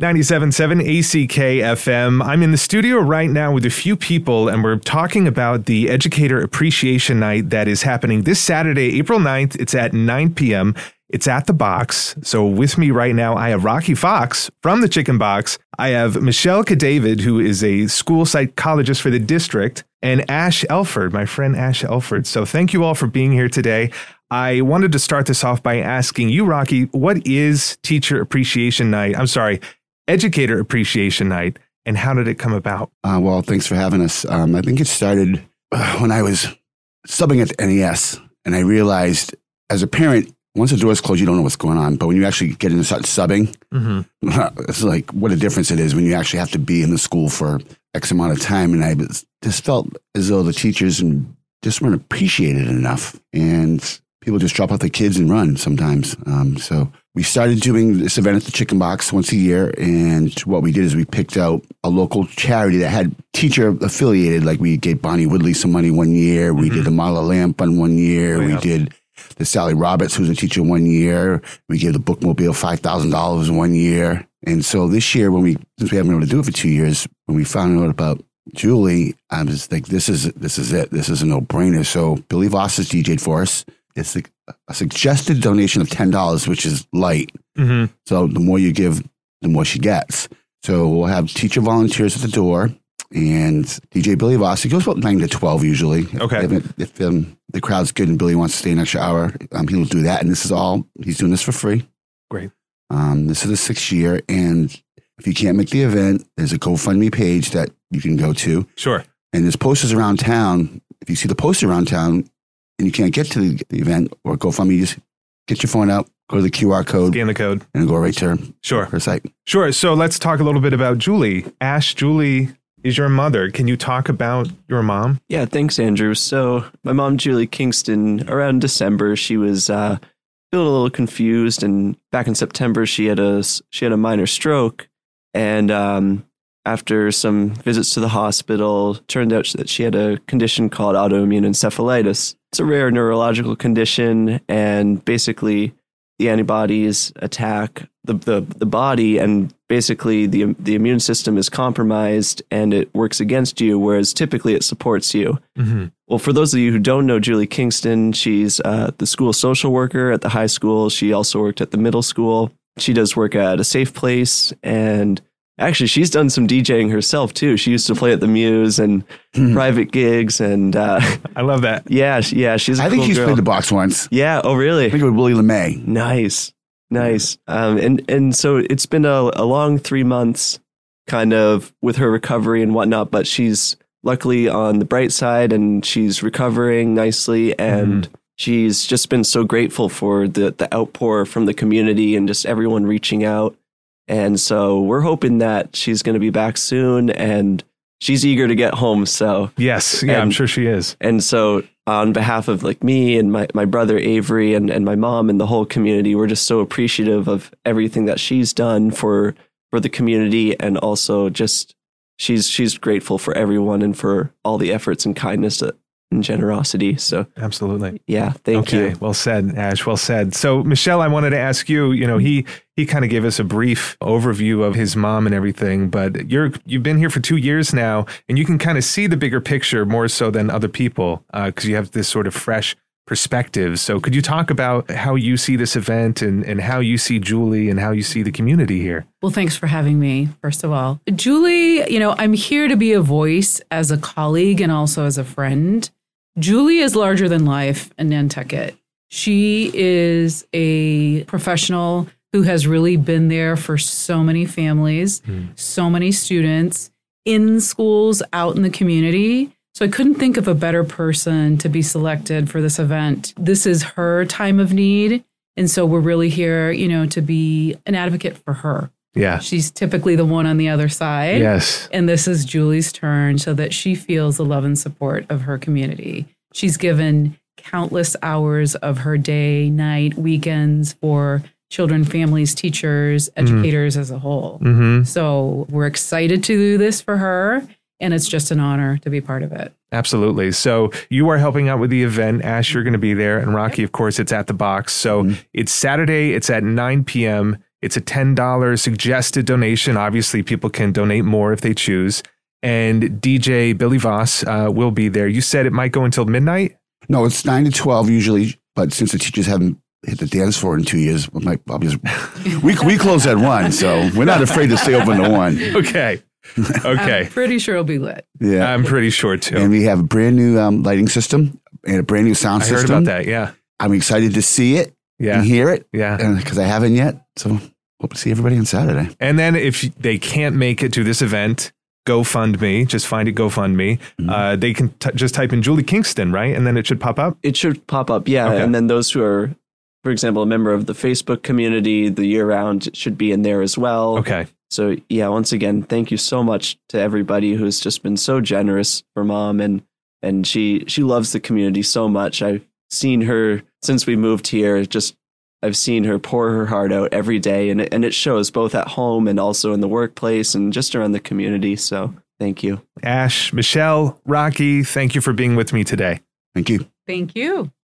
97.7 ACK FM. I'm in the studio right now with a few people, and we're talking about the Educator Appreciation Night that is happening this Saturday, April 9th. It's at 9 p.m. It's at the box. So with me right now, I have Rocky Fox from the Chicken Box. I have Michelle Cadavid, who is a school psychologist for the district, and Ash Elford, my friend Ash Elford. So thank you all for being here today. I wanted to start this off by asking you, Rocky, what is Teacher Appreciation Night? I'm sorry, Educator Appreciation Night, and how did it come about? Uh, well, thanks for having us. Um, I think it started uh, when I was subbing at the NES, and I realized as a parent, once the doors closed, you don't know what's going on. But when you actually get into subbing, Mm-hmm. it's like what a difference it is when you actually have to be in the school for X amount of time. And I just felt as though the teachers and just weren't appreciated enough. And people just drop off the kids and run sometimes. Um, so we started doing this event at the Chicken Box once a year. And what we did is we picked out a local charity that had teacher affiliated. Like we gave Bonnie Woodley some money one year. We did the Marla Lamp on one year. Oh, we did the Sally Roberts, who's a teacher one year. We gave the Bookmobile five thousand dollars one year. And so this year, when we since we haven't been able to do it for two years, when we found out about Julie, I was like, this is this is it. This is a no brainer. So Billy Voss has DJ'd for us. It's a, a suggested donation of ten dollars, which is light. Mm-hmm. So the more you give, the more she gets. So we'll have teacher volunteers at the door and DJ Billy Voss. He goes about nine to twelve usually. Okay. If, if um, the crowd's good and Billy wants to stay an extra hour, um, he'll do that. And this is all he's doing this for free. Great. Um, this is the sixth year, and if you can't make the event, there's a GoFundMe page that you can go to, Sure. and there's posters around town. If you see the poster around town and you can't get to the, the event or GoFundMe, just get your phone out, go to the QR code, Scan the code. and go right to her, Sure. her site. Sure. So let's talk a little bit about Julie. Ash, Julie is your mother. Can you talk about your mom? Yeah, thanks, Andrew. So, my mom, Julie Kingston, around December, she was uh, feeling a little confused, and back in September, she had a she had a minor stroke, and um, after some visits to the hospital, turned out that she had a condition called autoimmune encephalitis. It's a rare neurological condition, and basically, the antibodies attack the, the, the body and basically the the immune system is compromised and it works against you whereas typically it supports you Mm-hmm. well for those of you who don't know julie kingston she's uh, the school social worker at the high school she also worked at the middle school she does work at a safe place and actually she's done some djing herself too she used to play at the muse and Hmm. private gigs and uh, I love that. yeah yeah she's a I think cool he's girl. played the box once. yeah oh really I think it was Willie LeMay. Nice, nice. Um, and and so it's been a, a long three months, kind of with her recovery and whatnot. But she's luckily on the bright side, and she's recovering nicely, and she's just been so grateful for the the outpour from the community and just everyone reaching out. And so we're hoping that she's going to be back soon, and she's eager to get home. So Yes. Yeah, I'm sure she is. and so on behalf of like me and my, my brother Avery and, and my mom and the whole community, we're just so appreciative of everything that she's done for for the community and also just she's she's grateful for everyone and for all the efforts and kindness that, and generosity. So Absolutely. yeah, thank okay. you. Well said, Ash. Well said. So, Michelle, I wanted to ask you. You know, he he kind of gave us a brief overview of his mom and everything, but you're you've been here for two years now, and you can kind of see the bigger picture more so than other people uh, because you have this sort of fresh perspective. So, could you talk about how you see this event and and how you see Julie and how you see the community here? Well, thanks for having me, first of all. Julie, you know, I'm here to be a voice as a colleague and also as a friend. Julie is larger than life in Nantucket. She is a professional who has really been there for so many families, hmm. so many students in schools, out in the community. So I couldn't think of a better person to be selected for this event. This is her time of need. And so we're really here, you know, to be an advocate for her. Yeah. She's typically the one on the other side. Yes. And this is Julie's turn so that she feels the love and support of her community. She's given countless hours of her day, night, weekends for children, families, teachers, educators as a whole. Mm-hmm. So we're excited to do this for her. And it's just an honor to be part of it. Absolutely. So you are helping out with the event. Ash, you're going to be there. And Rocky, of course, it's at the box. So it's Saturday. It's at 9 p.m. It's a $10 suggested donation. Obviously, people can donate more if they choose. And DJ Billy Voss uh, will be there. You said it might go until midnight? No, it's nine to twelve usually, but since the teachers haven't hit the dance floor in two years, we might I'll just, we we close at one, so we're not afraid to stay open to one. Okay. Okay. I'm pretty sure it'll be lit. Yeah, I'm pretty sure too. and we have a brand new um, lighting system and a brand new sound I heard system. about that. Yeah. I'm excited to see it Yeah. and hear it Yeah. because I haven't yet. So hope to see everybody on Saturday. And then if they can't make it to this event, GoFundMe, just find it GoFundMe. Mm-hmm. Uh, they can t- just type in Julie Kingston, right? And then it should pop up. It should pop up, yeah. Okay. And then those who are, for example, a member of the Facebook community, the year round should be in there as well. Okay. So yeah, once again, thank you so much to everybody who's just been so generous for mom and and she she loves the community so much. I've seen her since we moved here. Just I've seen her pour her heart out every day, and it, and it shows both at home and also in the workplace and just around the community. So thank you. Ash, Michelle, Rocky, thank you for being with me today. Thank you. Thank you.